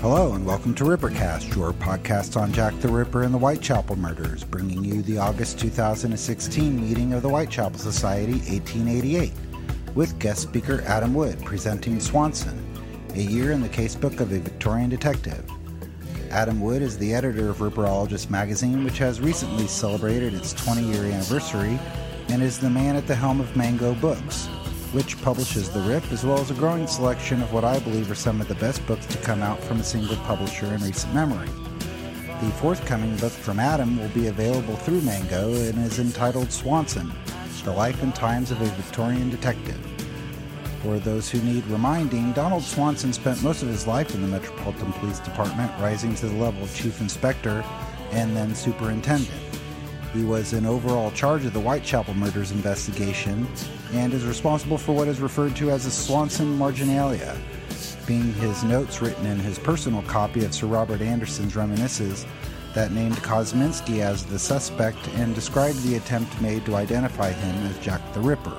Hello, and welcome to Rippercast, your podcast on Jack the Ripper and the Whitechapel murders, bringing you the August 2016 meeting of the Whitechapel Society 1888, with guest speaker Adam Wood presenting Swanson, a year in the casebook of a Victorian detective. Adam Wood is the editor of Ripperologist magazine, which has recently celebrated its 20 year anniversary, and is the man at the helm of Mango Books, which publishes The Rip, as well as a growing selection of what I believe are some of the best books to come out from a single publisher in recent memory. The forthcoming book from Adam will be available through Mango and is entitled Swanson The Life and Times of a Victorian Detective. For those who need reminding, Donald Swanson spent most of his life in the Metropolitan Police Department, rising to the level of Chief Inspector and then Superintendent. He was in overall charge of the Whitechapel murders investigation and is responsible for what is referred to as the Swanson Marginalia, being his notes written in his personal copy of Sir Robert Anderson's reminiscences that named Kosminski as the suspect and described the attempt made to identify him as Jack the Ripper.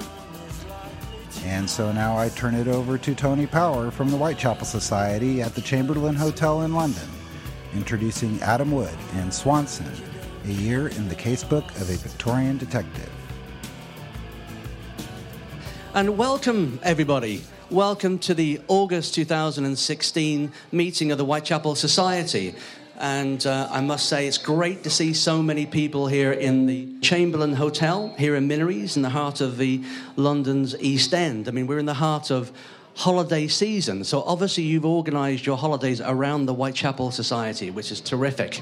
And so now I turn it over to Tony Power from the Whitechapel Society at the Chamberlain Hotel in London, introducing Adam Wood and Swanson a Year in the Casebook of a Victorian Detective. And welcome, everybody. Welcome to the August 2016 meeting of the Whitechapel Society. And uh, I must say, it's great to see so many people here in the Chamberlain Hotel, here in Minories, in the heart of the London's East End. I mean, we're in the heart of holiday season. So obviously, you've organised your holidays around the Whitechapel Society, which is terrific.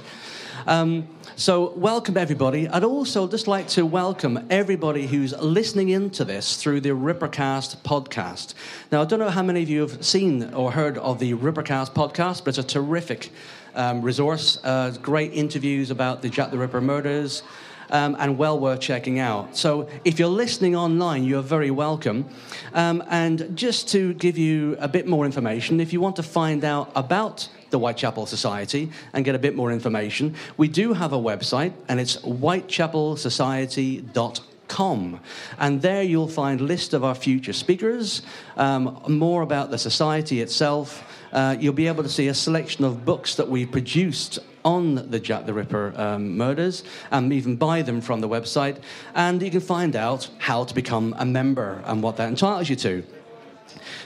Um, so, welcome everybody. I'd also just like to welcome everybody who's listening into this through the Rippercast podcast. Now, I don't know how many of you have seen or heard of the Rippercast podcast, but it's a terrific um, resource. Uh, great interviews about the Jack the Ripper murders. Um, and well worth checking out. So, if you're listening online, you're very welcome. Um, and just to give you a bit more information, if you want to find out about the Whitechapel Society and get a bit more information, we do have a website, and it's whitechapelsociety.com. And there you'll find list of our future speakers, um, more about the society itself. Uh, you'll be able to see a selection of books that we produced on the Jack the Ripper um, murders and even buy them from the website. And you can find out how to become a member and what that entitles you to.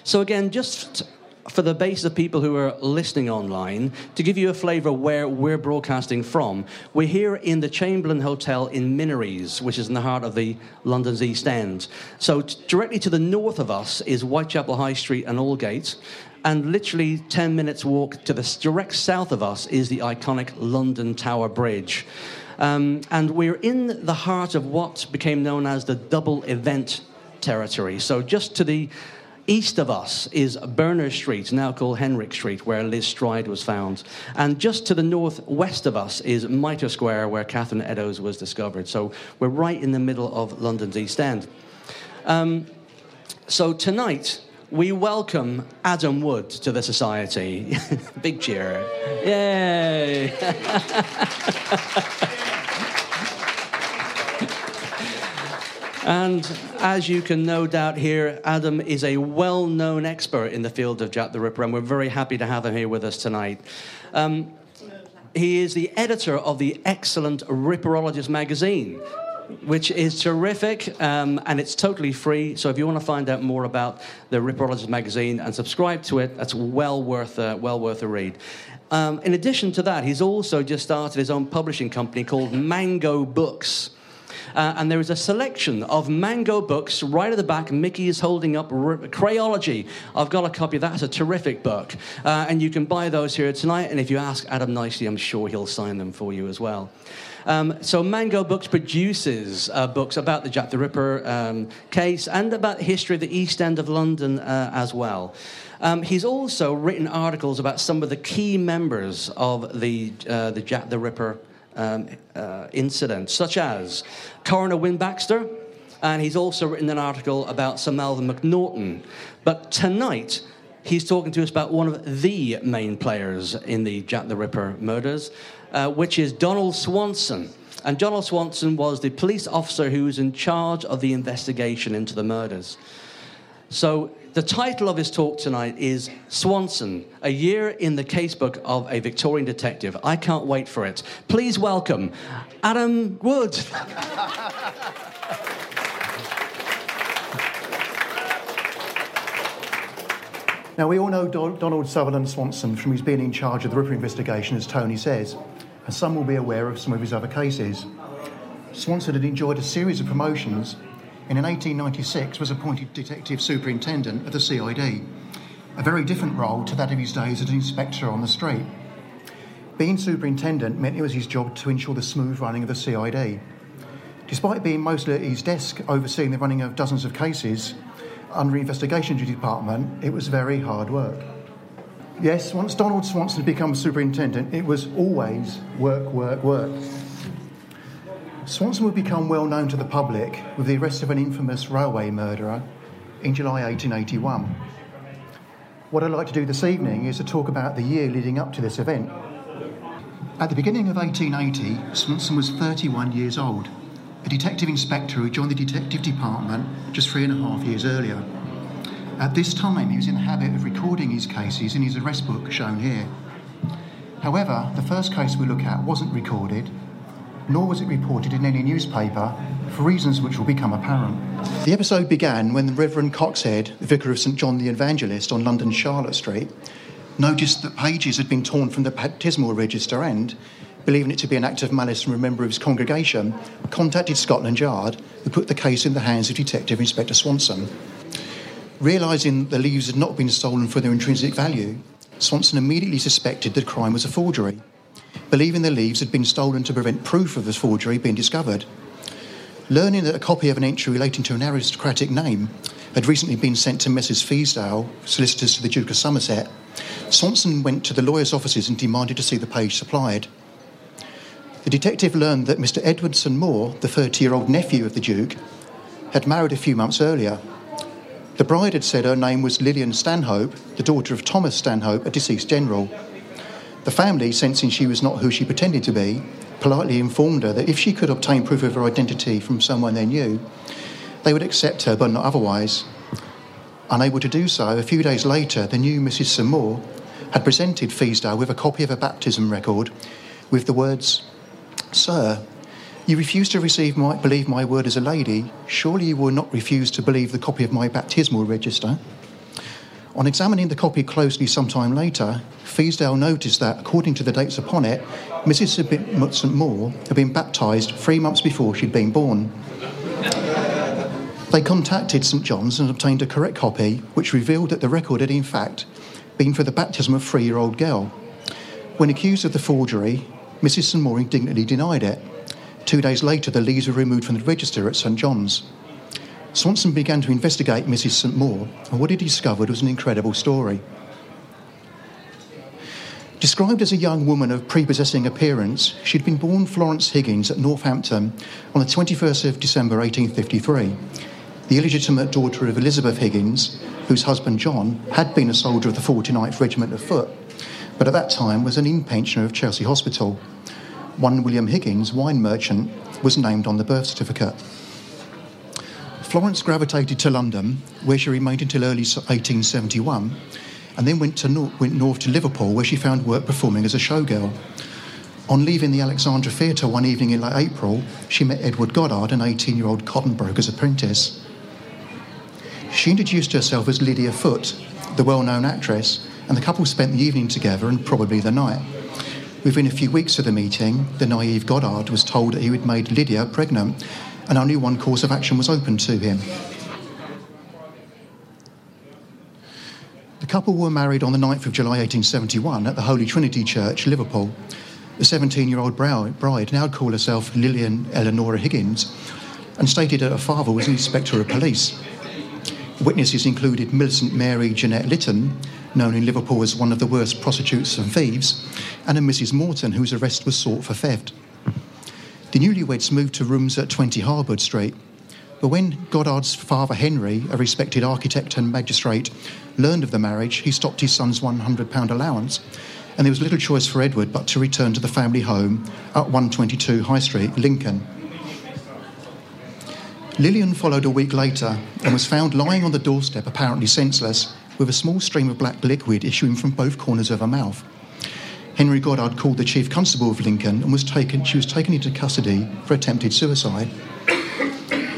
So, again, just for the base of people who are listening online, to give you a flavour of where we're broadcasting from, we're here in the Chamberlain Hotel in Minories, which is in the heart of the London's East End. So t- directly to the north of us is Whitechapel High Street and Aldgate, and literally 10 minutes walk to the direct south of us is the iconic London Tower Bridge. Um, and we're in the heart of what became known as the double event territory. So just to the East of us is Berner Street, now called Henriques Street, where Liz Stride was found. And just to the northwest of us is Mitre Square, where Catherine Eddowes was discovered. So we're right in the middle of London's East End. Um, so tonight, we welcome Adam Wood to the Society. Big cheer. Yay! And as you can no doubt hear, Adam is a well known expert in the field of Jack the Ripper, and we're very happy to have him here with us tonight. Um, he is the editor of the excellent Ripperologist magazine, which is terrific um, and it's totally free. So if you want to find out more about the Ripperologist magazine and subscribe to it, that's well worth, uh, well worth a read. Um, in addition to that, he's also just started his own publishing company called Mango Books. Uh, and there is a selection of mango books right at the back. Mickey is holding up Crayology. I've got a copy. Of that. That's a terrific book. Uh, and you can buy those here tonight. And if you ask Adam nicely, I'm sure he'll sign them for you as well. Um, so Mango Books produces uh, books about the Jack the Ripper um, case and about the history of the East End of London uh, as well. Um, he's also written articles about some of the key members of the, uh, the Jack the Ripper um, uh, incidents, such as Coroner Wynne Baxter, and he's also written an article about Sir Melville Macnaghten. But tonight, he's talking to us about one of the main players in the Jack the Ripper murders, uh, which is Donald Swanson. And Donald Swanson was the police officer who was in charge of the investigation into the murders. So, the title of his talk tonight is Swanson, a year in the casebook of a Victorian detective. I can't wait for it. Please welcome Adam Wood. Now, we all know Donald Sutherland Swanson from his being in charge of the Ripper investigation, as Tony says, and some will be aware of some of his other cases. Swanson had enjoyed a series of promotions and in 1896 was appointed Detective Superintendent of the CID, a very different role to that of his days as an inspector on the street. Being superintendent meant it was his job to ensure the smooth running of the CID. Despite being mostly at his desk overseeing the running of dozens of cases, under investigation duty department, it was very hard work. Yes, once Donald Swanson had become superintendent, it was always work, work, work. Swanson would become well known to the public with the arrest of an infamous railway murderer in July 1881. What I'd like to do this evening is to talk about the year leading up to this event. At the beginning of 1880, Swanson was 31 years old a detective inspector who joined the detective department just three and a half years earlier. At this time, he was in the habit of recording his cases in his arrest book shown here. However, the first case we look at wasn't recorded, nor was it reported in any newspaper for reasons which will become apparent. The episode began when the Reverend Coxhead, the vicar of St John the Evangelist on London Charlotte Street, noticed that pages had been torn from the baptismal register and, believing it to be an act of malice from a member of his congregation, contacted Scotland Yard, who put the case in the hands of Detective Inspector Swanson. Realising the leaves had not been stolen for their intrinsic value, Swanson immediately suspected the crime was a forgery, believing the leaves had been stolen to prevent proof of the forgery being discovered. Learning that a copy of an entry relating to an aristocratic name had recently been sent to Messrs. Feasdale, solicitors to the Duke of Somerset, Swanson went to the lawyer's offices and demanded to see the page supplied. The detective learned that Mr. Edward St. Maur, the 30 year old nephew of the Duke, had married a few months earlier. The bride had said her name was Lillian Stanhope, the daughter of Thomas Stanhope, a deceased general. The family, sensing she was not who she pretended to be, politely informed her that if she could obtain proof of her identity from someone they knew, they would accept her, but not otherwise. Unable to do so, a few days later, the new Mrs. Seymour had presented Feasdale with a copy of a baptism record with the words, Sir, you refuse to receive my, believe my word as a lady. Surely you will not refuse to believe the copy of my baptismal register. On examining the copy closely some time later, Feasdale noticed that, according to the dates upon it, Mrs. St. Maur had been baptised three months before she'd been born. They contacted St. John's and obtained a correct copy, which revealed that the record had, in fact, been for the baptism of a three year old girl. When accused of the forgery, Mrs. St. Maur indignantly denied it. Two days later, the leaves were removed from the register at St. John's. Swanson began to investigate Mrs. St. Maur, and what he discovered was an incredible story. Described as a young woman of prepossessing appearance, she'd been born Florence Higgins at Northampton on the 21st of December 1853. The illegitimate daughter of Elizabeth Higgins, whose husband John had been a soldier of the 49th Regiment of Foot, but at that time was an in pensioner of Chelsea Hospital one William Higgins, wine merchant, was named on the birth certificate. Florence gravitated to London, where she remained until early 1871, and then went, to nor- went north to Liverpool, where she found work performing as a showgirl. On leaving the Alexandra Theatre one evening in late April, she met Edward Goddard, an 18 year old cotton broker's apprentice. She introduced herself as Lydia Foote, the well known actress, and the couple spent the evening together and probably the night. Within a few weeks of the meeting, the naive Goddard was told that he had made Lydia pregnant, and only one course of action was open to him. The couple were married on the 9th of July 1871 at the Holy Trinity Church, Liverpool. The 17 year old bride now called herself Lillian Eleanora Higgins and stated that her father was an inspector of police. Witnesses included Millicent Mary Jeanette Lytton, known in Liverpool as one of the worst prostitutes and thieves, and a Mrs. Morton, whose arrest was sought for theft. The newlyweds moved to rooms at 20 Harbord Street. But when Goddard's father Henry, a respected architect and magistrate, learned of the marriage, he stopped his son's £100 allowance, and there was little choice for Edward but to return to the family home at 122 High Street, Lincoln. Lillian followed a week later and was found lying on the doorstep, apparently senseless, with a small stream of black liquid issuing from both corners of her mouth. Henry Goddard called the chief constable of Lincoln and was taken, she was taken into custody for attempted suicide.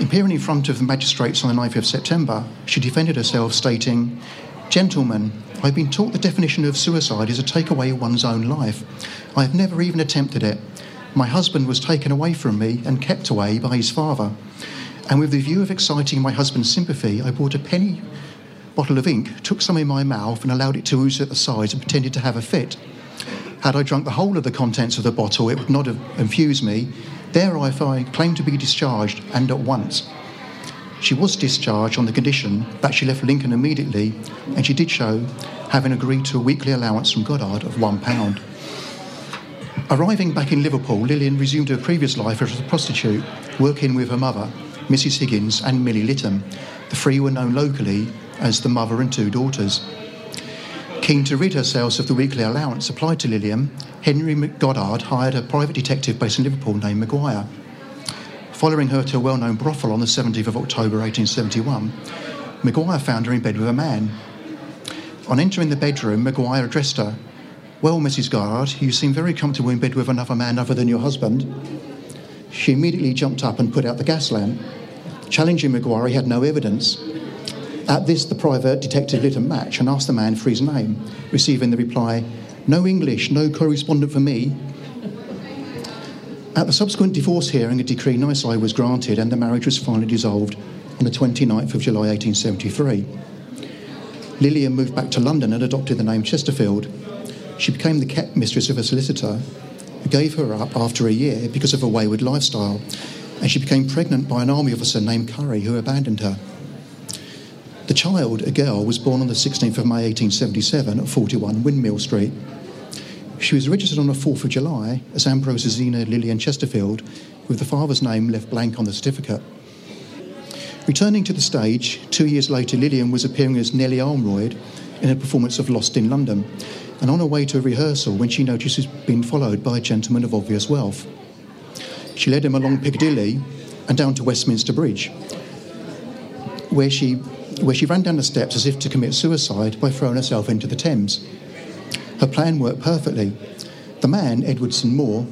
Appearing in front of the magistrates on the 9th of September, she defended herself, stating, Gentlemen, I've been taught the definition of suicide is to take away one's own life. I have never even attempted it. My husband was taken away from me and kept away by his father. And with the view of exciting my husband's sympathy, I bought a penny bottle of ink, took some in my mouth, and allowed it to ooze at the sides and pretended to have a fit. Had I drunk the whole of the contents of the bottle, it would not have infused me. There I claimed to be discharged, and at once. She was discharged on the condition that she left Lincoln immediately, and she did show having agreed to a weekly allowance from Goddard of £1. Arriving back in Liverpool, Lillian resumed her previous life as a prostitute, working with her mother, Mrs. Higgins, and Millie Litton. The three were known locally as the mother and two daughters. Keen to rid herself of the weekly allowance applied to Lillian, Henry Goddard hired a private detective based in Liverpool named Maguire. Following her to a well known brothel on the 17th of October 1871, Maguire found her in bed with a man. On entering the bedroom, Maguire addressed her Well, Mrs. Goddard, you seem very comfortable in bed with another man other than your husband. She immediately jumped up and put out the gas lamp. Challenging Maguire, he had no evidence, at this, the private detective lit a match and asked the man for his name, receiving the reply, No English, no correspondent for me. At the subsequent divorce hearing, a decree nisi was granted and the marriage was finally dissolved on the 29th of July 1873. Lillian moved back to London and adopted the name Chesterfield. She became the kept mistress of a solicitor who gave her up after a year because of a wayward lifestyle, and she became pregnant by an army officer named Curry who abandoned her. The child, a girl, was born on the 16th of May 1877 at 41 Windmill Street. She was registered on the 4th of July as Ambrose Zena Lillian Chesterfield, with the father's name left blank on the certificate. Returning to the stage, two years later, Lillian was appearing as Nellie Armroyd in a performance of Lost in London, and on her way to a rehearsal when she noticed she'd been followed by a gentleman of obvious wealth. She led him along Piccadilly and down to Westminster Bridge, where she where she ran down the steps as if to commit suicide by throwing herself into the Thames. Her plan worked perfectly. The man, Edward St. Maur,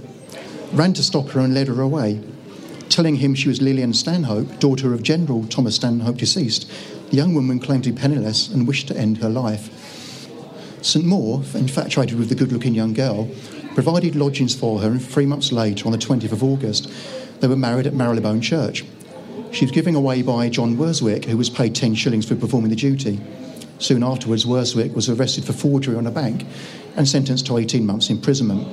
ran to stop her and led her away. Telling him she was Lillian Stanhope, daughter of General Thomas Stanhope, deceased, the young woman claimed to be penniless and wished to end her life. St. Maur, infatuated with the good looking young girl, provided lodgings for her, and three months later, on the 20th of August, they were married at Marylebone Church. She was given away by John Werswick, who was paid 10 shillings for performing the duty. Soon afterwards, Werswick was arrested for forgery on a bank and sentenced to 18 months' imprisonment.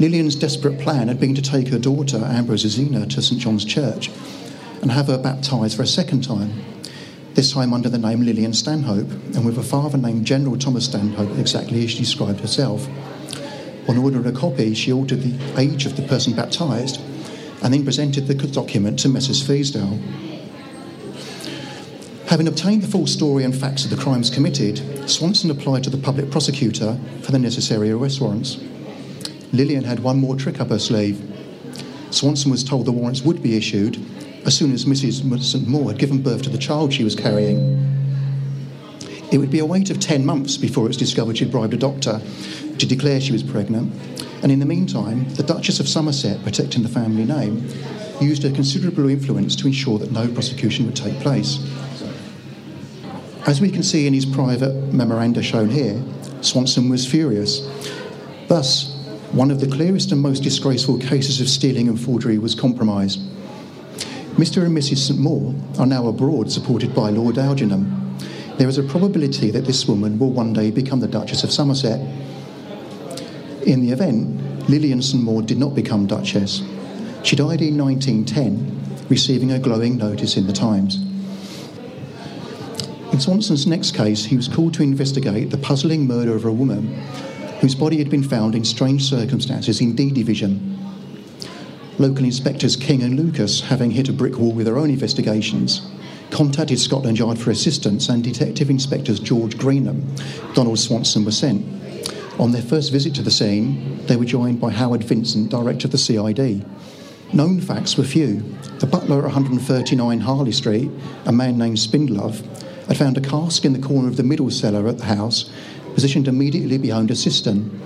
Lillian's desperate plan had been to take her daughter, Ambrose Zena, to St John's Church and have her baptised for a second time, this time under the name Lillian Stanhope and with a father named General Thomas Stanhope, exactly as she described herself. On order ordering a copy, she altered the age of the person baptised and then presented the document to Messrs. Feasdale. Having obtained the full story and facts of the crimes committed, Swanson applied to the public prosecutor for the necessary arrest warrants. Lillian had one more trick up her sleeve. Swanson was told the warrants would be issued as soon as Mrs. St. Maur had given birth to the child she was carrying. It would be a wait of 10 months before it was discovered she'd bribed a doctor to declare she was pregnant, and in the meantime, the Duchess of Somerset, protecting the family name, used her considerable influence to ensure that no prosecution would take place. As we can see in his private memoranda shown here, Swanson was furious. Thus, one of the clearest and most disgraceful cases of stealing and forgery was compromised. Mr. and Mrs. St. Maur are now abroad, supported by Lord Algernon. There is a probability that this woman will one day become the Duchess of Somerset. In the event, Lillian. Maud did not become Duchess. She died in 1910, receiving a glowing notice in the Times. In Swanson's next case, he was called to investigate the puzzling murder of a woman whose body had been found in strange circumstances in D Division. Local inspectors King and Lucas, having hit a brick wall with their own investigations, contacted Scotland Yard for assistance, and Detective Inspectors George Greenham, Donald Swanson were sent. On their first visit to the scene, they were joined by Howard Vincent, director of the CID. Known facts were few. The butler at 139 Harley Street, a man named Spindlove, had found a cask in the corner of the middle cellar at the house, positioned immediately behind a cistern.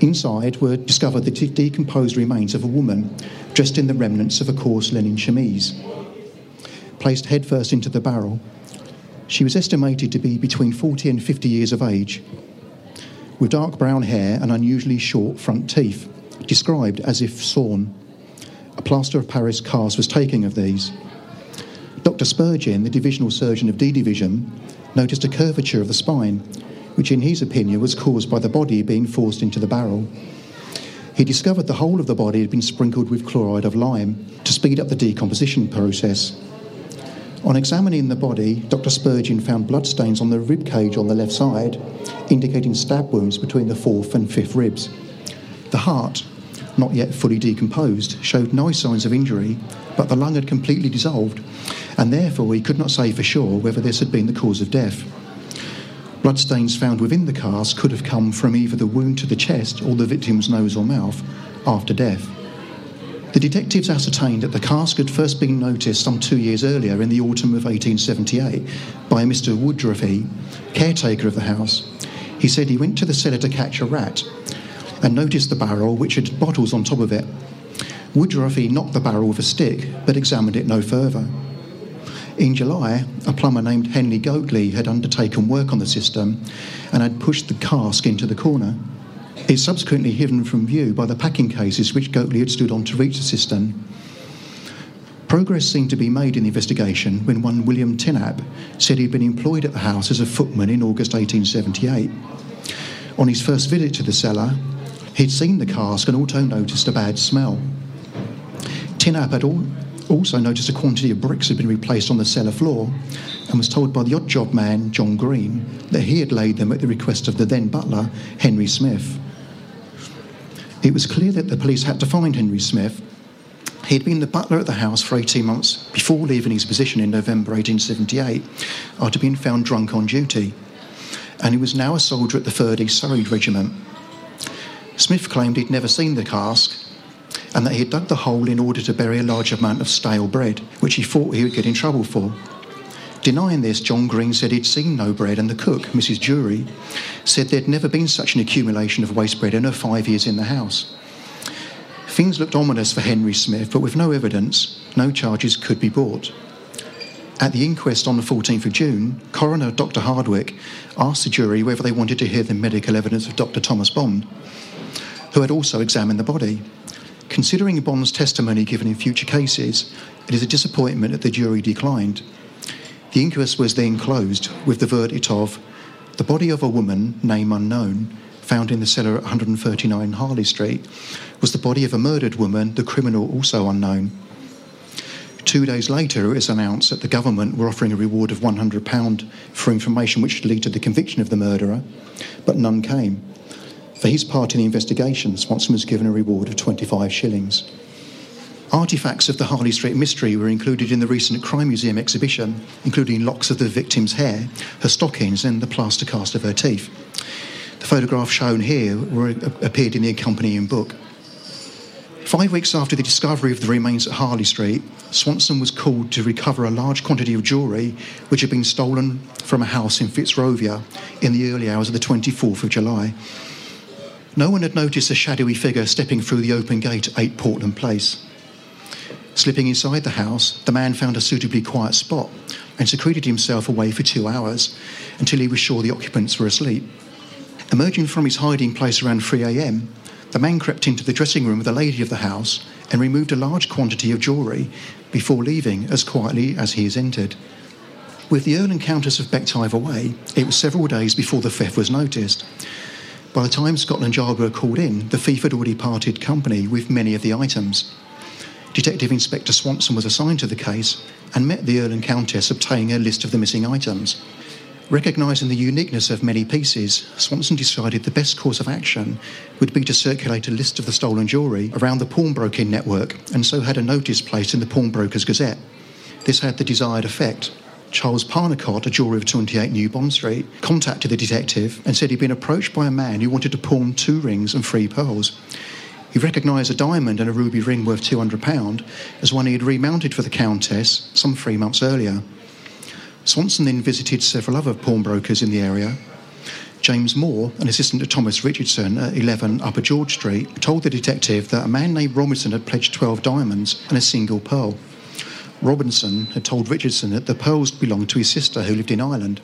Inside were discovered the decomposed remains of a woman dressed in the remnants of a coarse linen chemise. Placed headfirst into the barrel, she was estimated to be between 40 and 50 years of age, with dark brown hair and unusually short front teeth, described as if sawn. A plaster of Paris cast was taken of these. Dr. Spurgeon, the divisional surgeon of D Division, noticed a curvature of the spine, which in his opinion was caused by the body being forced into the barrel. He discovered the whole of the body had been sprinkled with chloride of lime to speed up the decomposition process. On examining the body, Dr. Spurgeon found bloodstains on the rib cage on the left side, indicating stab wounds between the fourth and fifth ribs. The heart, not yet fully decomposed, showed no signs of injury, but the lung had completely dissolved, and therefore he could not say for sure whether this had been the cause of death. Bloodstains found within the cask could have come from either the wound to the chest or the victim's nose or mouth after death. The detectives ascertained that the cask had first been noticed some two years earlier in the autumn of 1878 by Mr. Woodroffe, caretaker of the house. He said he went to the cellar to catch a rat and noticed the barrel, which had bottles on top of it. Woodroffe knocked the barrel with a stick, but examined it no further. In July, a plumber named Henry Goatley had undertaken work on the system and had pushed the cask into the corner. It's subsequently hidden from view by the packing cases which Goatley had stood on to reach the cistern. Progress seemed to be made in the investigation when one William Tinnap said he'd been employed at the house as a footman in August 1878. On his first visit to the cellar, He'd seen the cask and also noticed a bad smell. Tinnap had also noticed a quantity of bricks had been replaced on the cellar floor and was told by the odd job man, John Green, that he had laid them at the request of the then butler, Henry Smith. It was clear that the police had to find Henry Smith. He had been the butler at the house for 18 months before leaving his position in November 1878 after being found drunk on duty, and he was now a soldier at the 3rd East Surrey Regiment. Smith claimed he'd never seen the cask and that he had dug the hole in order to bury a large amount of stale bread, which he thought he would get in trouble for. Denying this, John Green said he'd seen no bread, and the cook, Mrs. Jury, said there'd never been such an accumulation of waste bread in her five years in the house. Things looked ominous for Henry Smith, but with no evidence, no charges could be brought. At the inquest on the 14th of June, coroner Dr. Hardwick asked the jury whether they wanted to hear the medical evidence of Dr. Thomas Bond who had also examined the body. Considering Bond's testimony given in future cases, it is a disappointment that the jury declined. The inquest was then closed with the verdict of the body of a woman, name unknown, found in the cellar at 139 Harley Street, was the body of a murdered woman, the criminal also unknown. Two days later, it was announced that the government were offering a reward of £100 for information which would lead to the conviction of the murderer, but none came. For his part in the investigation, Swanson was given a reward of 25 shillings. Artifacts of the Harley Street mystery were included in the recent Crime Museum exhibition, including locks of the victim's hair, her stockings, and the plaster cast of her teeth. The photographs shown here were, uh, appeared in the accompanying book. Five weeks after the discovery of the remains at Harley Street, Swanson was called to recover a large quantity of jewellery which had been stolen from a house in Fitzrovia in the early hours of the 24th of July. No one had noticed a shadowy figure stepping through the open gate at 8 Portland Place. Slipping inside the house, the man found a suitably quiet spot and secreted himself away for two hours until he was sure the occupants were asleep. Emerging from his hiding place around 3 a.m., the man crept into the dressing room of the lady of the house and removed a large quantity of jewellery before leaving as quietly as he has entered. With the Earl and Countess of Bective away, it was several days before the theft was noticed, by the time Scotland Yard were called in, the thief had already parted company with many of the items. Detective Inspector Swanson was assigned to the case and met the Earl and Countess obtaining a list of the missing items. Recognising the uniqueness of many pieces, Swanson decided the best course of action would be to circulate a list of the stolen jewellery around the pawnbroking network and so had a notice placed in the Pawnbrokers Gazette. This had the desired effect. Charles Parnicott, a jeweller of 28 New Bond Street, contacted the detective and said he'd been approached by a man who wanted to pawn two rings and three pearls. He recognised a diamond and a ruby ring worth £200 as one he had remounted for the Countess some three months earlier. Swanson then visited several other pawnbrokers in the area. James Moore, an assistant to Thomas Richardson at 11 Upper George Street, told the detective that a man named Robinson had pledged 12 diamonds and a single pearl. Robinson had told Richardson that the pearls belonged to his sister who lived in Ireland.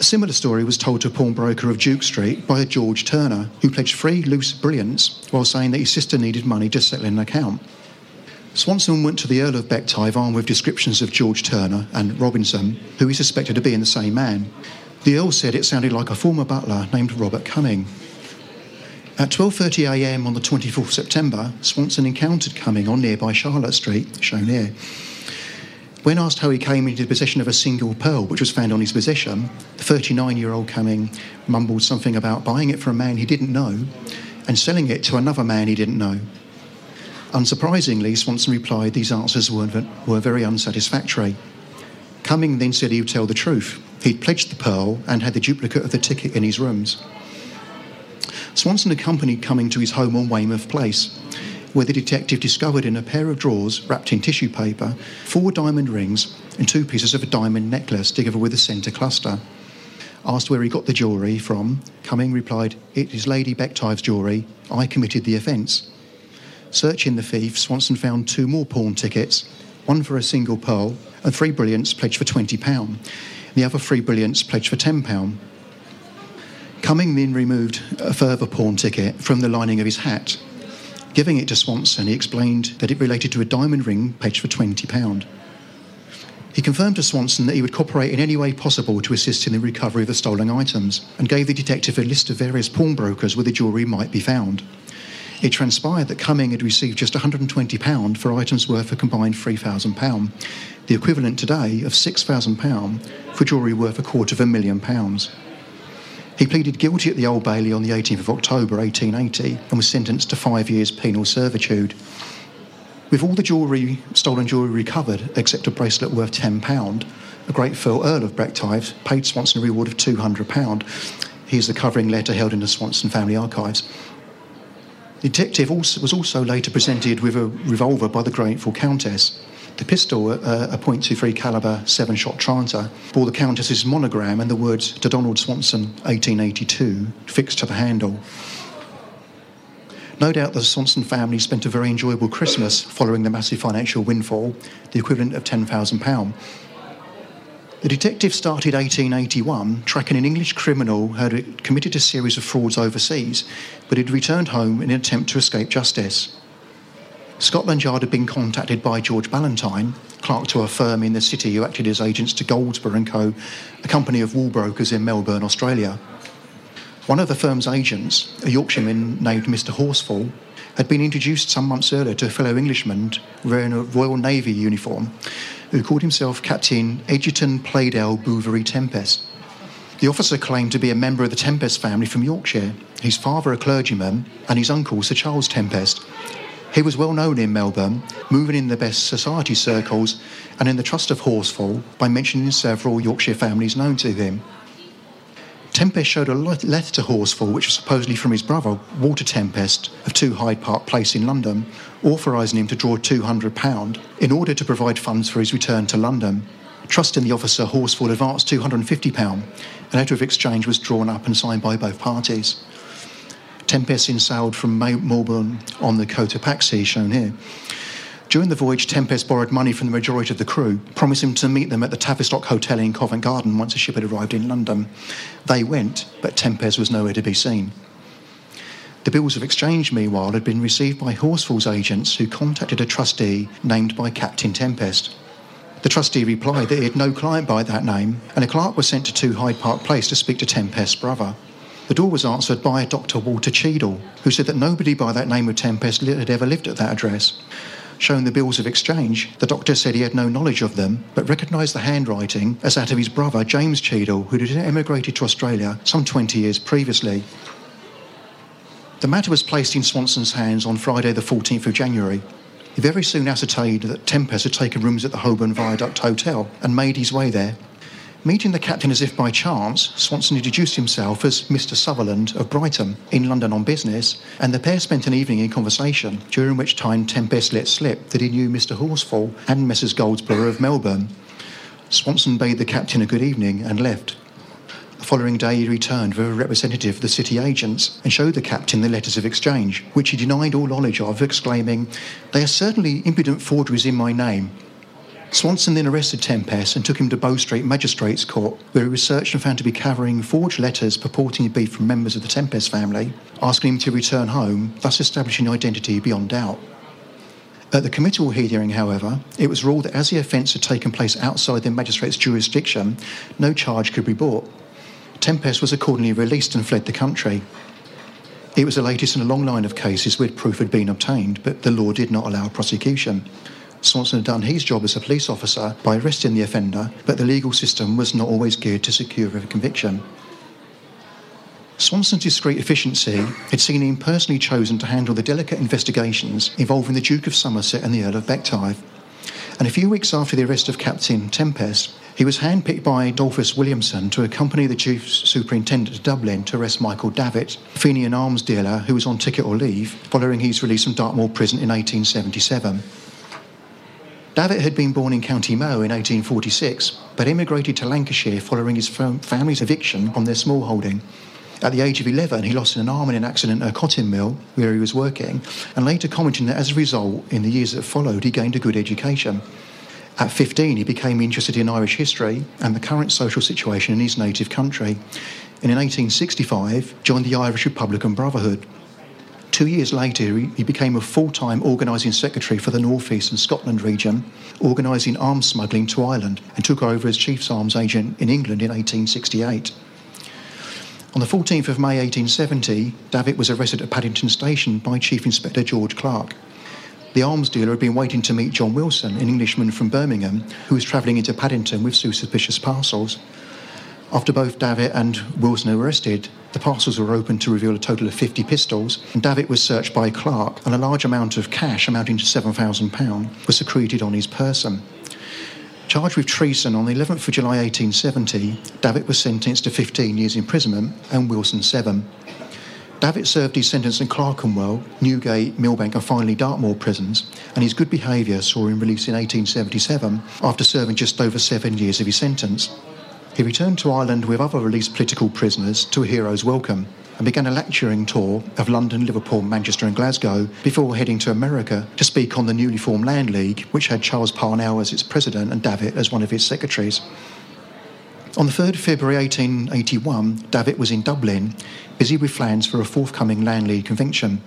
A similar story was told to a pawnbroker of Duke Street by a George Turner, who pledged three loose brilliants while saying that his sister needed money to settle an account. Swanson went to the Earl of Bective armed with descriptions of George Turner and Robinson, who he suspected of being the same man. The Earl said it sounded like a former butler named Robert Cumming. At 12.30am on the 24th September, Swanson encountered Cumming on nearby Charlotte Street, shown here. When asked how he came into the possession of a single pearl which was found on his possession, the 39 year old Cumming mumbled something about buying it from a man he didn't know and selling it to another man he didn't know. Unsurprisingly, Swanson replied these answers were, were very unsatisfactory. Cumming then said he would tell the truth. He'd pledged the pearl and had the duplicate of the ticket in his rooms. Swanson accompanied Cumming to his home on Weymouth Place, where the detective discovered in a pair of drawers wrapped in tissue paper four diamond rings and two pieces of a diamond necklace together with a centre cluster. Asked where he got the jewellery from, Cumming replied, It is Lady Bective's jewellery. I committed the offence. Searching the thief, Swanson found two more pawn tickets, one for a single pearl and three brilliants pledged for £20. The other three brilliants pledged for £10. Cumming then removed a further pawn ticket from the lining of his hat. Giving it to Swanson, he explained that it related to a diamond ring pledged for £20. He confirmed to Swanson that he would cooperate in any way possible to assist in the recovery of the stolen items and gave the detective a list of various pawnbrokers where the jewellery might be found. It transpired that Cumming had received just £120 for items worth a combined £3,000, the equivalent today of £6,000 for jewellery worth a quarter of a million pounds. He pleaded guilty at the Old Bailey on the 18th of October 1880 and was sentenced to five years penal servitude. With all the jewellery, stolen jewellery recovered, except a bracelet worth £10, a grateful Earl of Bective paid Swanson a reward of £200. Here's the covering letter held in the Swanson family archives. The detective also, was also later presented with a revolver by the grateful Countess. The pistol, uh, a .23 caliber seven-shot Tranter, bore the Countess's monogram and the words "To Donald Swanson, 1882" fixed to the handle. No doubt the Swanson family spent a very enjoyable Christmas following the massive financial windfall, the equivalent of £10,000. The detective started 1881 tracking an English criminal who had committed a series of frauds overseas, but had returned home in an attempt to escape justice. Scotland Yard had been contacted by George Ballantyne, clerk to a firm in the city who acted as agents to Goldsbrough Co., a company of wool brokers in Melbourne, Australia. One of the firm's agents, a Yorkshireman named Mr. Horsfall, had been introduced some months earlier to a fellow Englishman wearing a Royal Navy uniform who called himself Captain Egerton Playdale Bouverie Tempest. The officer claimed to be a member of the Tempest family from Yorkshire, his father a clergyman, and his uncle Sir Charles Tempest. He was well known in Melbourne, moving in the best society circles and in the trust of Horsfall by mentioning several Yorkshire families known to him. Tempest showed a letter to Horsfall, which was supposedly from his brother, Walter Tempest, of 2 Hyde Park Place in London, authorising him to draw £200 in order to provide funds for his return to London. Trust in the officer, Horsfall advanced £250. A letter of exchange was drawn up and signed by both parties. Tempest sailed from Melbourne on the Cotopaxi, shown here. During the voyage, Tempest borrowed money from the majority of the crew, promising to meet them at the Tavistock Hotel in Covent Garden once the ship had arrived in London. They went, but Tempest was nowhere to be seen. The bills of exchange, meanwhile, had been received by Horsfall's agents who contacted a trustee named by Captain Tempest. The trustee replied that he had no client by that name, and a clerk was sent to 2 Hyde Park Place to speak to Tempest's brother. The door was answered by Dr. Walter Cheadle, who said that nobody by that name of Tempest had ever lived at that address. Showing the bills of exchange, the doctor said he had no knowledge of them, but recognised the handwriting as that of his brother, James Cheadle, who had emigrated to Australia some 20 years previously. The matter was placed in Swanson's hands on Friday, the 14th of January. He very soon ascertained that Tempest had taken rooms at the Holborn Viaduct Hotel and made his way there. Meeting the captain as if by chance, Swanson introduced himself as Mr. Sutherland of Brighton in London on business, and the pair spent an evening in conversation, during which time Tempest let slip that he knew Mr. Horsfall and Messrs. Goldsbrough of Melbourne. Swanson bade the captain a good evening and left. The following day, he returned with a representative of the city agents and showed the captain the letters of exchange, which he denied all knowledge of, exclaiming, They are certainly impudent forgeries in my name, Swanson then arrested Tempest and took him to Bow Street Magistrates Court, where he was searched and found to be carrying forged letters purporting to be from members of the Tempest family, asking him to return home, thus establishing identity beyond doubt. At the committal hearing, however, it was ruled that as the offence had taken place outside the magistrate's jurisdiction, no charge could be brought. Tempest was accordingly released and fled the country. It was the latest in a long line of cases where proof had been obtained, but the law did not allow prosecution. Swanson had done his job as a police officer by arresting the offender, but the legal system was not always geared to secure a conviction. Swanson's discreet efficiency had seen him personally chosen to handle the delicate investigations involving the Duke of Somerset and the Earl of Bective. And a few weeks after the arrest of Captain Tempest, he was handpicked by Adolphus Williamson to accompany the Chief Superintendent to Dublin to arrest Michael Davitt, Fenian arms dealer who was on ticket or leave following his release from Dartmoor Prison in 1877. Davitt had been born in County Mayo in 1846, but emigrated to Lancashire following his family's eviction from their small holding. At the age of 11, he lost an arm in an accident at a cotton mill where he was working, and later commenting that as a result, in the years that followed, he gained a good education. At 15, he became interested in Irish history and the current social situation in his native country, and in 1865 joined the Irish Republican Brotherhood. Two years later, he became a full time organising secretary for the North East and Scotland region, organising arms smuggling to Ireland, and took over as chief's arms agent in England in 1868. On the 14th of May 1870, Davitt was arrested at Paddington Station by Chief Inspector George Clark. The arms dealer had been waiting to meet John Wilson, an Englishman from Birmingham, who was travelling into Paddington with two suspicious parcels. After both Davitt and Wilson were arrested, the parcels were opened to reveal a total of 50 pistols, and Davitt was searched by Clark, and a large amount of cash amounting to £7,000 was secreted on his person. Charged with treason on the 11th of July 1870, Davitt was sentenced to 15 years imprisonment and Wilson 7. Davitt served his sentence in Clerkenwell, Newgate, Millbank, and finally Dartmoor prisons, and his good behaviour saw him released in 1877 after serving just over seven years of his sentence. He returned to Ireland with other released political prisoners to a hero's welcome and began a lecturing tour of London, Liverpool, Manchester, and Glasgow before heading to America to speak on the newly formed Land League, which had Charles Parnell as its president and Davitt as one of his secretaries. On the 3rd of February 1881, Davitt was in Dublin, busy with plans for a forthcoming Land League convention.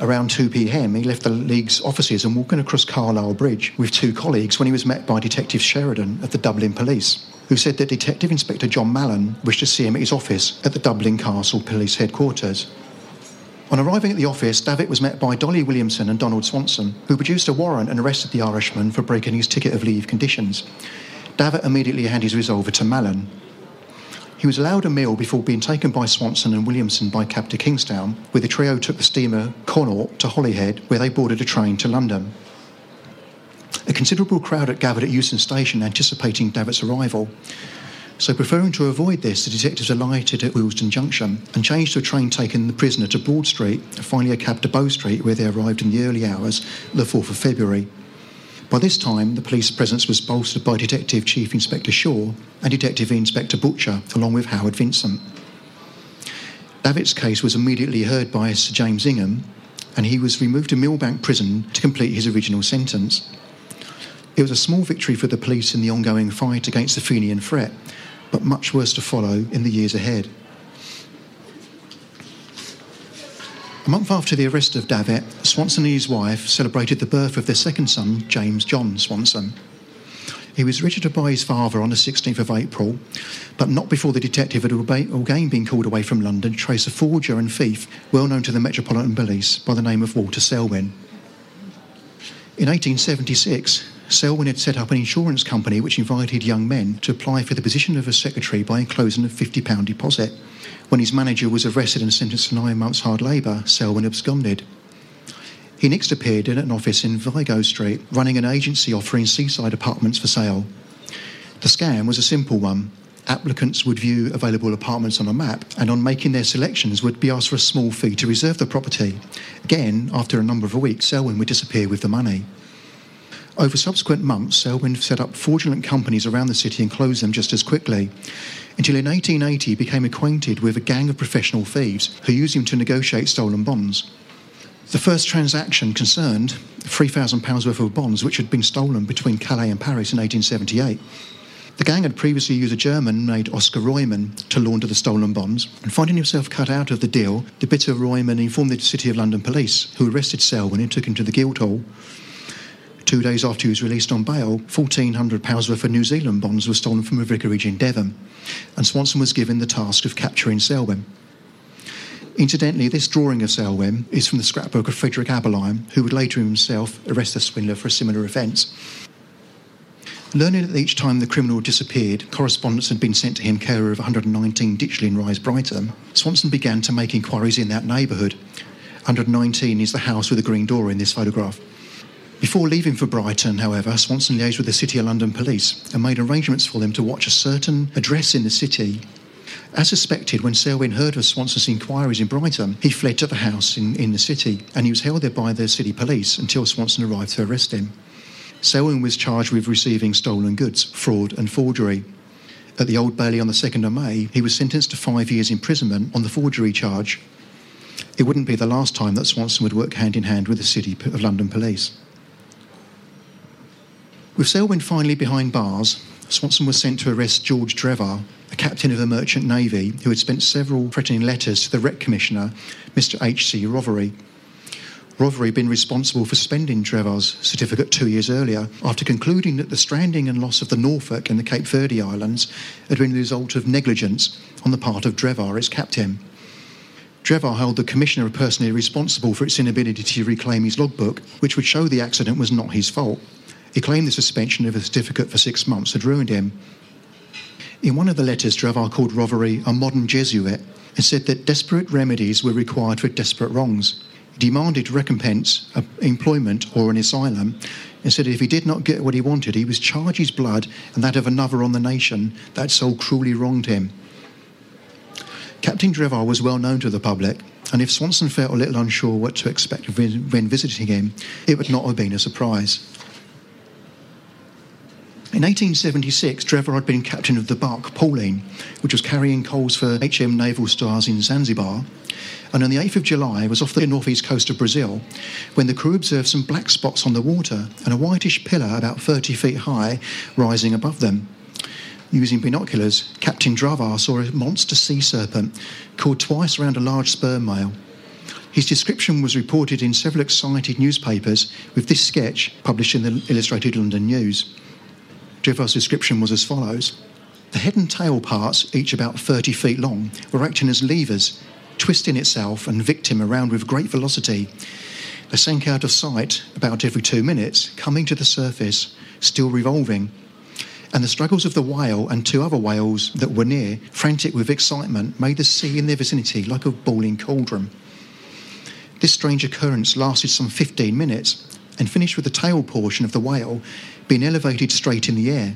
Around 2 pm, he left the League's offices and walking across Carlisle Bridge with two colleagues when he was met by Detective Sheridan of the Dublin Police who said that Detective Inspector John Mallon wished to see him at his office at the Dublin Castle Police Headquarters. On arriving at the office, Davitt was met by Dolly Williamson and Donald Swanson, who produced a warrant and arrested the Irishman for breaking his ticket of leave conditions. Davitt immediately handed his revolver to Mallon. He was allowed a meal before being taken by Swanson and Williamson by cab to Kingstown, where the trio took the steamer Connaught to Holyhead, where they boarded a train to London. A considerable crowd had gathered at Euston Station anticipating Davitt's arrival. So, preferring to avoid this, the detectives alighted at Willesden Junction and changed to a train taking the prisoner to Broad Street, finally a cab to Bow Street, where they arrived in the early hours of the 4th of February. By this time, the police presence was bolstered by Detective Chief Inspector Shaw and Detective Inspector Butcher, along with Howard Vincent. Davitt's case was immediately heard by Sir James Ingham, and he was removed to Millbank Prison to complete his original sentence. It was a small victory for the police in the ongoing fight against the Fenian threat, but much worse to follow in the years ahead. A month after the arrest of Davitt, Swanson and his wife celebrated the birth of their second son, James John Swanson. He was registered by his father on the 16th of April, but not before the detective had again been called away from London to trace a forger and thief well known to the Metropolitan Police by the name of Walter Selwyn. In 1876, Selwyn had set up an insurance company which invited young men to apply for the position of a secretary by enclosing a £50 deposit. When his manager was arrested and sentenced to nine months' hard labour, Selwyn absconded. He next appeared in an office in Vigo Street, running an agency offering seaside apartments for sale. The scam was a simple one. Applicants would view available apartments on a map and, on making their selections, would be asked for a small fee to reserve the property. Again, after a number of weeks, Selwyn would disappear with the money. Over subsequent months, Selwyn set up fraudulent companies around the city and closed them just as quickly, until in 1880 he became acquainted with a gang of professional thieves who used him to negotiate stolen bonds. The first transaction concerned £3,000 worth of bonds which had been stolen between Calais and Paris in 1878. The gang had previously used a German named Oscar Royman to launder the stolen bonds, and finding himself cut out of the deal, the bitter Royman informed the City of London police, who arrested Selwyn and took him to the Guildhall. Two days after he was released on bail, £1,400 worth of New Zealand bonds were stolen from a vicarage in Devon, and Swanson was given the task of capturing Selwyn. Incidentally, this drawing of Selwyn is from the scrapbook of Frederick Abberline, who would later himself arrest the swindler for a similar offence. Learning that each time the criminal disappeared, correspondence had been sent to him care of 119 Ditchley Rise, Brighton, Swanson began to make inquiries in that neighbourhood. 119 is the house with the green door in this photograph. Before leaving for Brighton, however, Swanson liaised with the City of London Police and made arrangements for them to watch a certain address in the city. As suspected, when Selwyn heard of Swanson's inquiries in Brighton, he fled to the house in, in the city and he was held there by the city police until Swanson arrived to arrest him. Selwyn was charged with receiving stolen goods, fraud, and forgery. At the Old Bailey on the 2nd of May, he was sentenced to five years' imprisonment on the forgery charge. It wouldn't be the last time that Swanson would work hand in hand with the City of London Police. With Selwyn finally behind bars, Swanson was sent to arrest George Drevar, a captain of the Merchant Navy who had spent several threatening letters to the Wreck Commissioner, Mr. H.C. Rothery, Rothery had been responsible for spending Drevar's certificate two years earlier after concluding that the stranding and loss of the Norfolk and the Cape Verde Islands had been the result of negligence on the part of Drevar, its captain. Drevar held the commissioner personally responsible for its inability to reclaim his logbook, which would show the accident was not his fault. He claimed the suspension of his certificate for six months had ruined him. In one of the letters, Drevar called Rothery a modern Jesuit and said that desperate remedies were required for desperate wrongs demanded recompense, uh, employment, or an asylum, and said if he did not get what he wanted, he was charged his blood and that of another on the nation that so cruelly wronged him. Captain Drevar was well known to the public, and if Swanson felt a little unsure what to expect when visiting him, it would not have been a surprise. In 1876, Drevar had been captain of the bark Pauline, which was carrying coals for HM Naval Stores in Zanzibar, and on the 8th of July was off the northeast coast of Brazil when the crew observed some black spots on the water and a whitish pillar about 30 feet high rising above them. Using binoculars, Captain Drevar saw a monster sea serpent caught twice around a large sperm whale. His description was reported in several excited newspapers, with this sketch published in the Illustrated London News. Drevar's description was as follows The head and tail parts, each about 30 feet long, were acting as levers twisting itself and victim around with great velocity. They sank out of sight about every two minutes, coming to the surface, still revolving. And the struggles of the whale and two other whales that were near, frantic with excitement, made the sea in their vicinity like a boiling cauldron. This strange occurrence lasted some 15 minutes and finished with the tail portion of the whale being elevated straight in the air,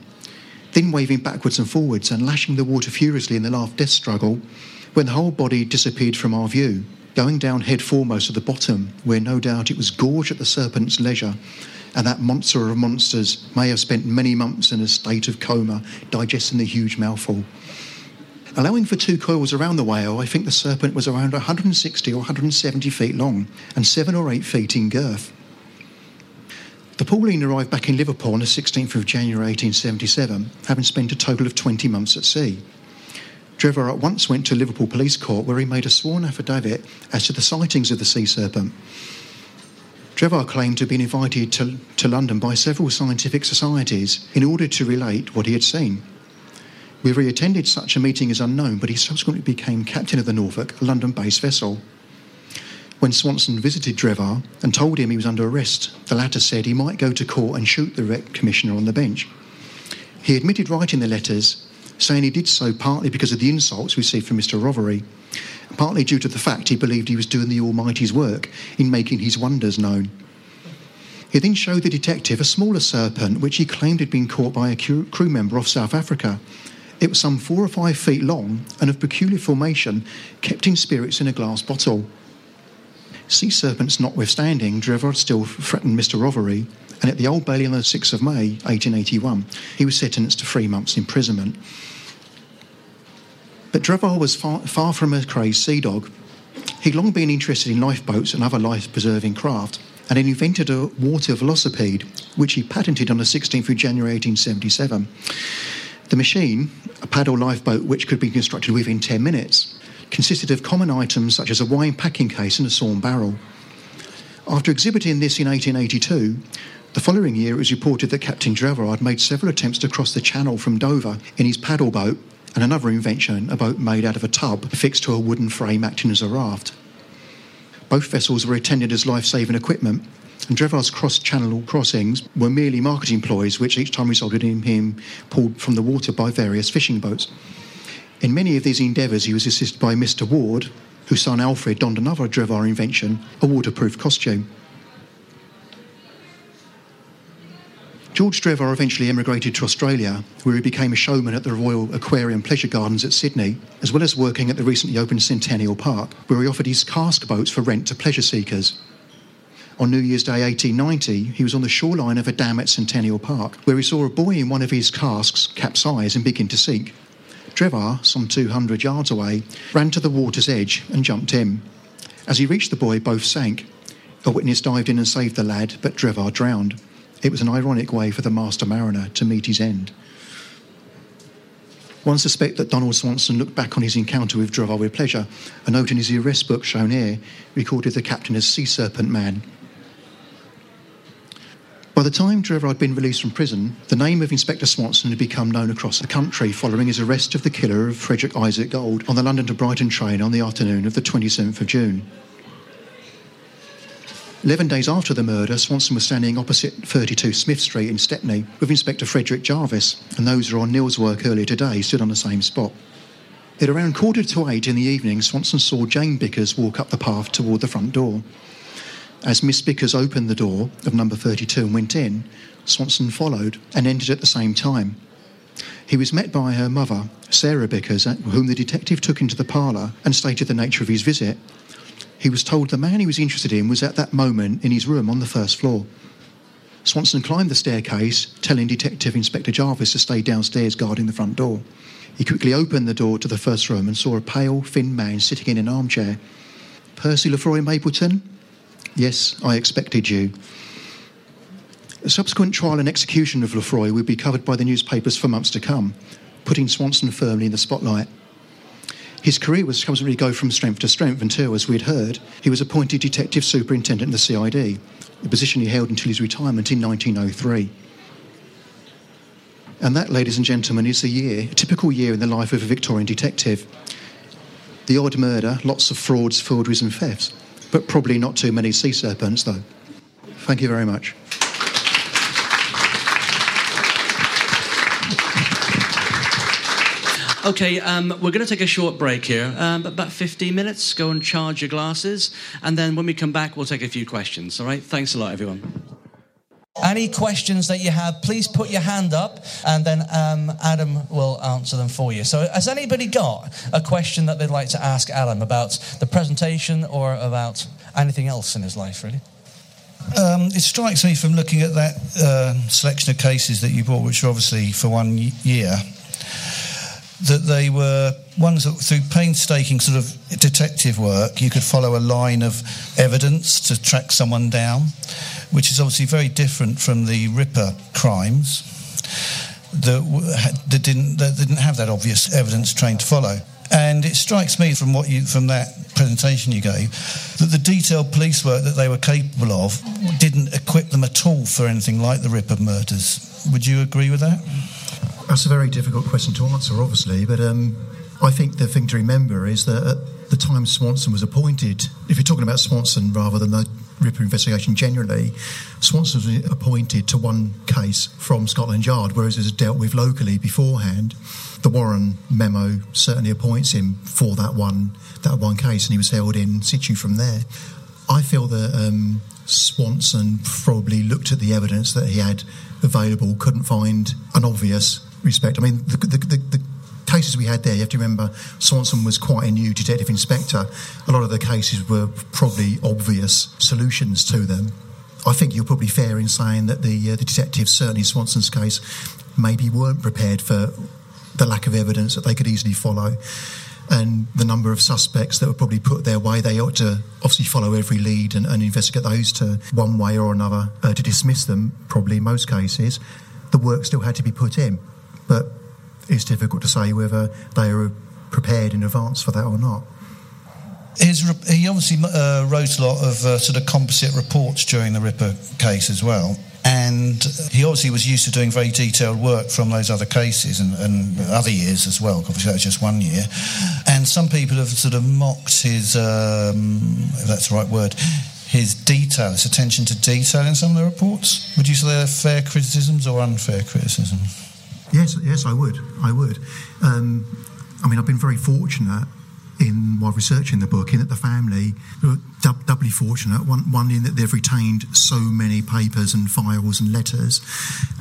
then waving backwards and forwards and lashing the water furiously in the last death struggle when the whole body disappeared from our view, going down head foremost at the bottom, where no doubt it was gorged at the serpent's leisure, and that monster of monsters may have spent many months in a state of coma, digesting the huge mouthful. Allowing for two coils around the whale, I think the serpent was around 160 or 170 feet long and seven or eight feet in girth. The Pauline arrived back in Liverpool on the 16th of January 1877, having spent a total of 20 months at sea. Drevar at once went to Liverpool Police Court where he made a sworn affidavit as to the sightings of the sea serpent. Drevar claimed to have been invited to, to London by several scientific societies in order to relate what he had seen. Whether he attended such a meeting is unknown, but he subsequently became captain of the Norfolk, a London based vessel. When Swanson visited Drevar and told him he was under arrest, the latter said he might go to court and shoot the Wreck Commissioner on the bench. He admitted writing the letters saying he did so partly because of the insults received from Mr. Rothery, partly due to the fact he believed he was doing the Almighty's work in making his wonders known. He then showed the detective a smaller serpent which he claimed had been caught by a crew member off South Africa. It was some four or five feet long and of peculiar formation, kept in spirits in a glass bottle. Sea serpents notwithstanding, Drevar still threatened Mr. Rothery, and at the Old Bailey on the 6th of May 1881, he was sentenced to three months' imprisonment. But Drevar was far, far from a crazed sea dog. He'd long been interested in lifeboats and other life preserving craft, and had invented a water velocipede, which he patented on the 16th of January 1877. The machine, a paddle lifeboat which could be constructed within 10 minutes, consisted of common items such as a wine packing case and a sawn barrel. After exhibiting this in 1882, the following year it was reported that Captain Drevar made several attempts to cross the channel from Dover in his paddle boat and another invention, a boat made out of a tub fixed to a wooden frame acting as a raft. Both vessels were intended as life saving equipment, and Drevar's cross channel crossings were merely marketing ploys, which each time resulted in him pulled from the water by various fishing boats. In many of these endeavours, he was assisted by Mr. Ward, whose son Alfred donned another Drevar invention, a waterproof costume. George Drevar eventually emigrated to Australia, where he became a showman at the Royal Aquarium Pleasure Gardens at Sydney, as well as working at the recently opened Centennial Park, where he offered his cask boats for rent to pleasure seekers. On New Year's Day 1890, he was on the shoreline of a dam at Centennial Park, where he saw a boy in one of his casks capsize and begin to sink. Drevar, some 200 yards away, ran to the water's edge and jumped in. As he reached the buoy, both sank. A witness dived in and saved the lad, but Drevar drowned. It was an ironic way for the master mariner to meet his end. One suspects that Donald Swanson looked back on his encounter with Drevar with pleasure. A note in his arrest book shown here recorded the captain as Sea Serpent Man. By the time Drevar had been released from prison, the name of Inspector Swanson had become known across the country following his arrest of the killer of Frederick Isaac Gold on the London to Brighton train on the afternoon of the 27th of June. Eleven days after the murder, Swanson was standing opposite 32 Smith Street in Stepney with Inspector Frederick Jarvis, and those who were on Neil's work earlier today stood on the same spot. At around quarter to eight in the evening, Swanson saw Jane Bickers walk up the path toward the front door. As Miss Bickers opened the door of number 32 and went in, Swanson followed and entered at the same time. He was met by her mother, Sarah Bickers, whom the detective took into the parlour and stated the nature of his visit he was told the man he was interested in was at that moment in his room on the first floor. Swanson climbed the staircase, telling Detective Inspector Jarvis to stay downstairs guarding the front door. He quickly opened the door to the first room and saw a pale, thin man sitting in an armchair. Percy Lefroy Mapleton? Yes, I expected you. The subsequent trial and execution of Lefroy would be covered by the newspapers for months to come, putting Swanson firmly in the spotlight. His career was constantly go from strength to strength until, as we'd heard, he was appointed detective superintendent in the CID, the position he held until his retirement in 1903. And that, ladies and gentlemen, is a year, a typical year in the life of a Victorian detective. The odd murder, lots of frauds, forgeries, and thefts, but probably not too many sea serpents, though. Thank you very much. Okay, um, we're going to take a short break here, um, about 15 minutes. Go and charge your glasses, and then when we come back, we'll take a few questions. All right? Thanks a lot, everyone. Any questions that you have, please put your hand up, and then um, Adam will answer them for you. So, has anybody got a question that they'd like to ask Adam about the presentation or about anything else in his life, really? Um, it strikes me from looking at that uh, selection of cases that you brought, which are obviously for one year, that they were ones that through painstaking sort of detective work, you could follow a line of evidence to track someone down, which is obviously very different from the Ripper crimes that, that didn't that didn't have that obvious evidence train to follow. And it strikes me from what you from that presentation you gave that the detailed police work that they were capable of didn't equip them at all for anything like the Ripper murders. Would you agree with that? That's a very difficult question to answer, obviously, but um, I think the thing to remember is that at the time Swanson was appointed, if you're talking about Swanson rather than the Ripper investigation generally, Swanson was appointed to one case from Scotland Yard, whereas it was dealt with locally beforehand. The Warren memo certainly appoints him for that one that one case, and he was held in situ from there. I feel that um, Swanson probably looked at the evidence that he had available, couldn't find an obvious respect. I mean, the, the, the, the cases we had there, you have to remember Swanson was quite a new detective inspector. A lot of the cases were probably obvious solutions to them. I think you're probably fair in saying that the, uh, the detectives, certainly in Swanson's case, maybe weren't prepared for the lack of evidence that they could easily follow and the number of suspects that were probably put their way. They ought to obviously follow every lead and, and investigate those to one way or another uh, to dismiss them, probably in most cases. The work still had to be put in, but it's difficult to say whether they were prepared in advance for that or not. His, he obviously uh, wrote a lot of uh, sort of composite reports during the Ripper case as well and he obviously was used to doing very detailed work from those other cases and, and, other years as well. Obviously, that was just one year. And some people have sort of mocked his, um, if that's the right word, his detail, his attention to detail in some of the reports. Would you say they're fair criticisms or unfair criticisms? Yes, yes, I would. I would. Um, I mean, I've been very fortunate in while researching the book in that the family were doubly fortunate. One, one in that they've retained so many papers and files and letters,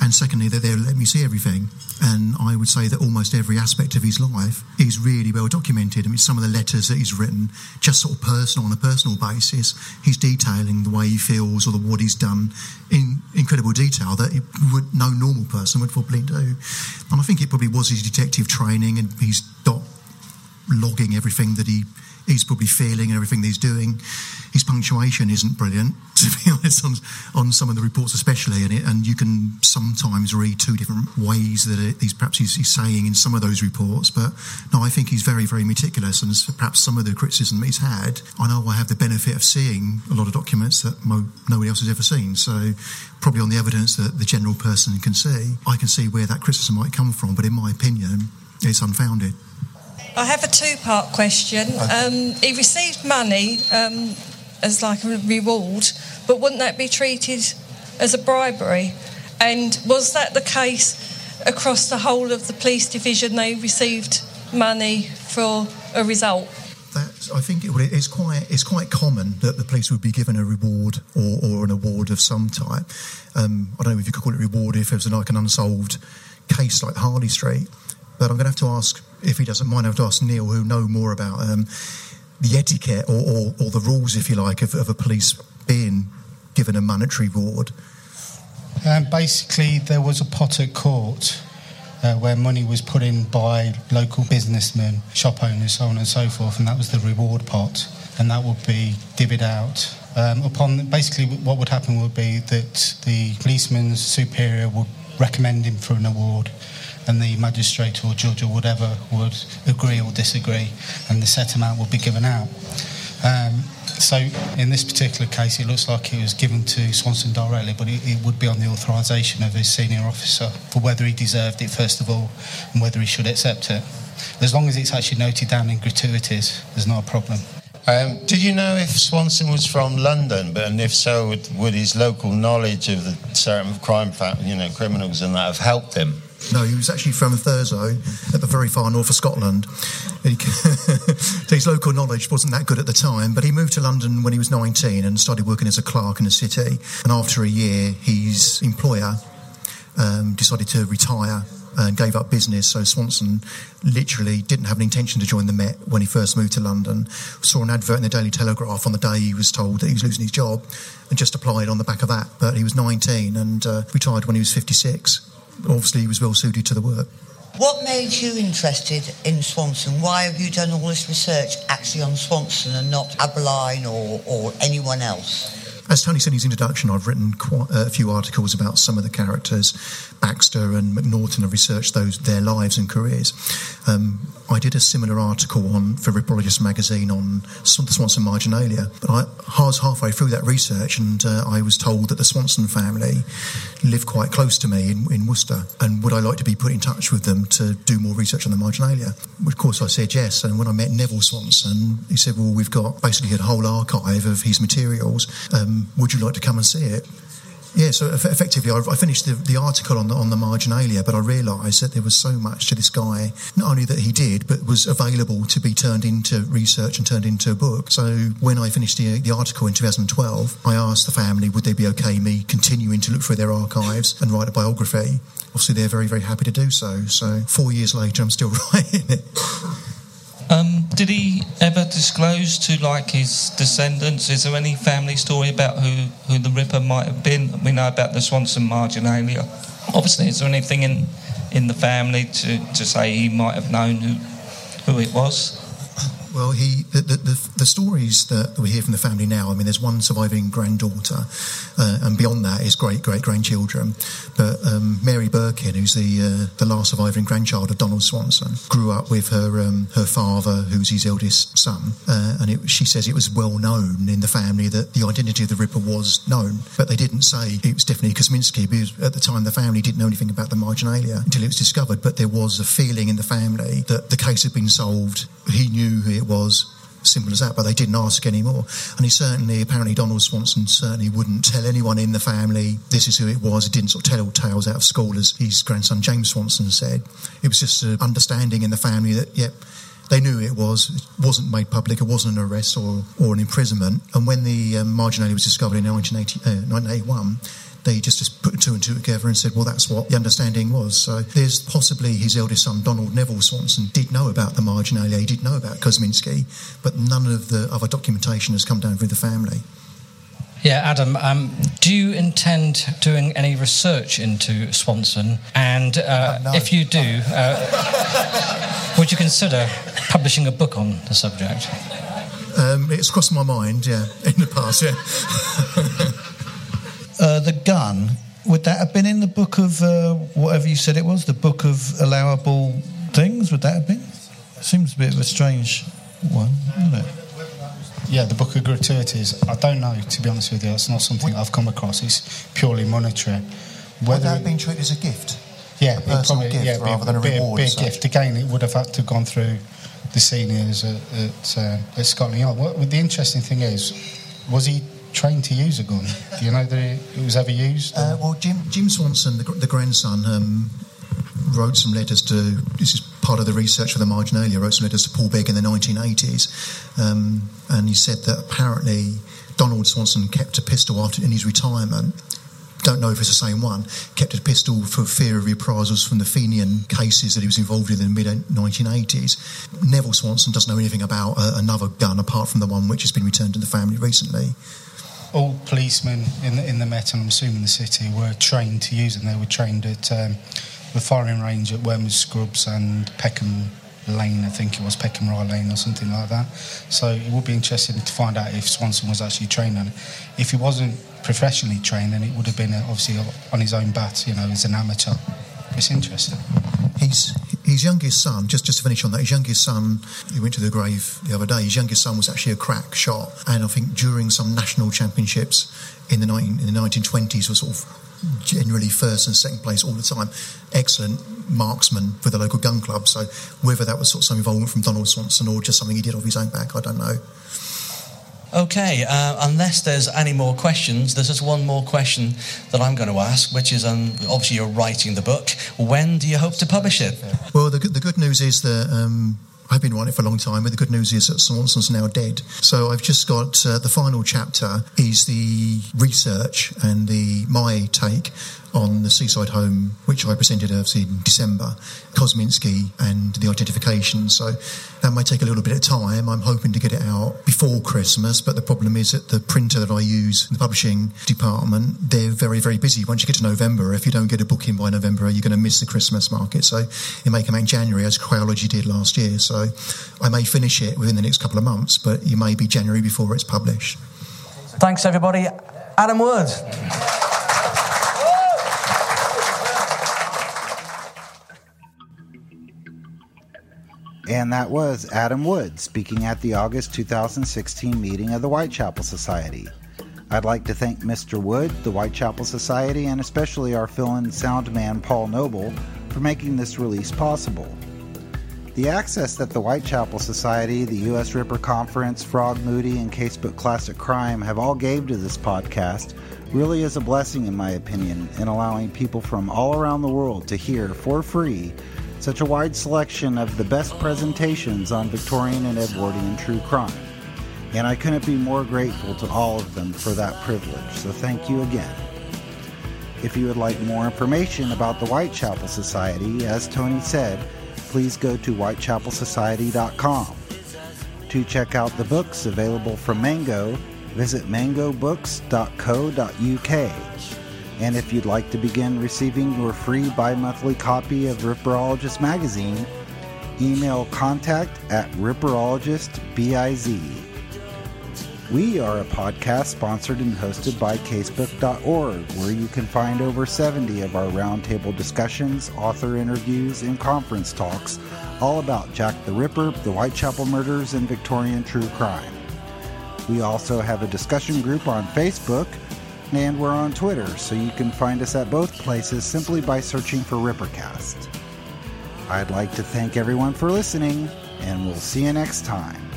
and secondly that they've let me see everything. And I would say that almost every aspect of his life is really well documented. I mean, some of the letters that he's written, just sort of personal on a personal basis, he's detailing the way he feels or the what he's done in incredible detail that would, no normal person would probably do. And I think it probably was his detective training and his dot logging everything that he he's probably feeling and everything that he's doing. His punctuation isn't brilliant, to be honest, on, on some of the reports, especially, and, it, and you can sometimes read two different ways that it, he's perhaps he's, he's, saying in some of those reports. But no, I think he's very, very meticulous, and perhaps some of the criticism he's had, I know I have the benefit of seeing a lot of documents that mo- nobody else has ever seen. So probably on the evidence that the general person can see, I can see where that criticism might come from. But in my opinion, it's unfounded. I have a two part question. Um, he received money um, as like a reward, but wouldn't that be treated as a bribery? And was that the case across the whole of the police division? They received money for a result? I think it, it's quite it's quite common that the police would be given a reward or, or an award of some type. Um, I don't know if you could call it reward if it was like an unsolved case like Harley Street. But I'm going to have to ask, if he doesn't mind, I have to ask Neil, who know more about um, the etiquette or, or, or, the rules, if you like, of, of a police being given a monetary reward. Um, basically, there was a pot at court uh, where money was put in by local businessmen, shop owners, so on and so forth, and that was the reward pot, and that would be divvied out. Um, upon basically, what would happen would be that the policeman's superior would recommend him for an award and the magistrate or judge or whatever would agree or disagree, and the set amount would be given out. Um, so in this particular case, it looks like it was given to Swanson directly, but it, it, would be on the authorisation of his senior officer for whether he deserved it first of all and whether he should accept it. As long as it's actually noted down in gratuities, there's not a problem. Um, did you know if Swanson was from London? But and if so, would, would his local knowledge of the certain crime, you know, criminals and that have helped him? No, he was actually from Thurso at the very far north of Scotland. his local knowledge wasn't that good at the time, but he moved to London when he was 19 and started working as a clerk in the city. And after a year, his employer um, decided to retire and gave up business. So Swanson literally didn't have an intention to join the Met when he first moved to London. Saw an advert in the Daily Telegraph on the day he was told that he was losing his job and just applied on the back of that. But he was 19 and uh, retired when he was 56 obviously he was well suited to the work. What made you interested in Swanson? Why have you done all this research actually on Swanson and not Abberline or, or anyone else? As Tony said in his introduction, I've written quite a few articles about some of the characters. Baxter and Macnaghten have researched those their lives and careers. Um, I did a similar article on for Ripperologist magazine on the Swanson marginalia. But I, was halfway through that research, and uh, I was told that the Swanson family lived quite close to me in, in, Worcester, and would I like to be put in touch with them to do more research on the marginalia? Of course, I said yes. And when I met Neville Swanson, he said, "Well, we've got basically a whole archive of his materials. Um, would you like to come and see it?" Yeah, so effectively, I, I finished the, the, article on the, on the marginalia, but I realised that there was so much to this guy, not only that he did, but was available to be turned into research and turned into a book. So when I finished the, the article in 2012, I asked the family, would they be okay me continuing to look through their archives and write a biography? Obviously, they're very, very happy to do so. So four years later, I'm still writing it. Um, did he ever disclose to like his descendants? Is there any family story about who, who the Ripper might have been? We know about the Swanson marginalia. Obviously, is there anything in in the family to, to say he might have known who who it was? Well, he the, the, the, stories that we hear from the family now. I mean, there's one surviving granddaughter, uh, and beyond that is great great grandchildren. But um, Mary Birkin, who's the uh, the last surviving grandchild of Donald Swanson, grew up with her um, her father, who's his eldest son, uh, and it, she says it was well known in the family that the identity of the Ripper was known, but they didn't say it was definitely Kosminski because at the time the family didn't know anything about the marginalia until it was discovered. But there was a feeling in the family that the case had been solved. He knew who it was simple as that, but they didn't ask anymore. And he certainly, apparently, Donald Swanson certainly wouldn't tell anyone in the family this is who it was. He didn't sort of tell tales out of school, as his grandson James Swanson said. It was just an understanding in the family that, yep, they knew it was. It wasn't made public. It wasn't an arrest or, or an imprisonment. And when the um, marginalia was discovered in 1980, uh, 1981, they just, just put two and two together and said, well, that's what the understanding was. So there's possibly his eldest son, Donald Neville Swanson, did know about the marginalia, he did know about Kosminski, but none of the other documentation has come down through the family. Yeah, Adam, um, do you intend doing any research into Swanson? And uh, uh, no. if you do, uh, would you consider publishing a book on the subject? Um, it's crossed my mind, yeah, in the past, yeah. Uh, the gun, would that have been in the book of uh, whatever you said it was, the book of allowable things? Would that have been? Seems a bit of a strange one, isn't it? Yeah, the book of gratuities. I don't know, to be honest with you. It's not something I've come across. It's purely monetary. Whether would that have been treated as a gift? Yeah, a personal probably, gift yeah, rather than a reward. Be a, gift. Again, it would have had to have gone through the seniors at, at, uh, at Scotland Yard. What, the interesting thing is, was he trained to use a gun? Do you know that it was ever used? Uh, well, Jim, Jim Swanson, the, the grandson, um, wrote some letters to. This is part of the research for the marginalia. Wrote some letters to Paul Begg in the 1980s, um, and he said that apparently Donald Swanson kept a pistol after in his retirement. Don't know if it's the same one. Kept a pistol for fear of reprisals from the Fenian cases that he was involved in in the mid 1980s. Neville Swanson doesn't know anything about uh, another gun apart from the one which has been returned to the family recently all policemen in the, in the Met, and I'm assuming the city, were trained to use it. They were trained at um, the firing range at Wormwood Scrubs and Peckham Lane, I think it was Peckham Rye Lane or something like that. So it would be interesting to find out if Swanson was actually trained on it. If he wasn't professionally trained, then it would have been uh, obviously on his own bat, you know, as an amateur. It's interesting. He's his youngest son, just, just to finish on that, his youngest son, he went to the grave the other day, his youngest son was actually a crack shot. And I think during some national championships in the, 19, in the 1920s was sort of generally first and second place all the time. Excellent marksman for the local gun club. So whether that was sort of some involvement from Donald Swanson or just something he did off his own back, I don't know. Okay, uh, unless there's any more questions, there's just one more question that I'm going to ask, which is um, obviously you're writing the book. When do you hope to publish it? Well, the, the good news is that. Um, I've been writing it for a long time, but the good news is that Swanson's now dead. So I've just got uh, the final chapter is the research and the my take on the seaside home, which I presented in December, Kosminski and the identification. So that may take a little bit of time. I'm hoping to get it out before Christmas, but the problem is that the printer that I use in the publishing department, they're very, very busy. Once you get to November, if you don't get a book in by November, you're going to miss the Christmas market. So it may come out in January, as Cryology did last year. So I may finish it within the next couple of months, but you may be January before it's published. Thanks, everybody. Adam Wood. And that was Adam Wood speaking at the August 2016 meeting of the Whitechapel Society. I'd like to thank Mr. Wood, the Whitechapel Society, and especially our fill in sound man Paul Noble for making this release possible. The access that the Whitechapel Society, the U.S. Ripper Conference, Frog Moody, and Casebook Classic Crime have all gave to this podcast really is a blessing, in my opinion, in allowing people from all around the world to hear for free such a wide selection of the best presentations on Victorian and Edwardian true crime. And I couldn't be more grateful to all of them for that privilege, so thank you again. If you would like more information about the Whitechapel Society, as Tony said, please go to whitechapelsociety.com. To check out the books available from Mango, visit mangobooks.co.uk. And if you'd like to begin receiving your free bi monthly copy of Ripperologist magazine, email contact at ripperologistbiz. We are a podcast sponsored and hosted by casebook.org, where you can find over 70 of our roundtable discussions, author interviews, and conference talks all about Jack the Ripper, the Whitechapel murders, and Victorian true crime. We also have a discussion group on Facebook, and we're on Twitter, so you can find us at both places simply by searching for Rippercast. I'd like to thank everyone for listening, and we'll see you next time.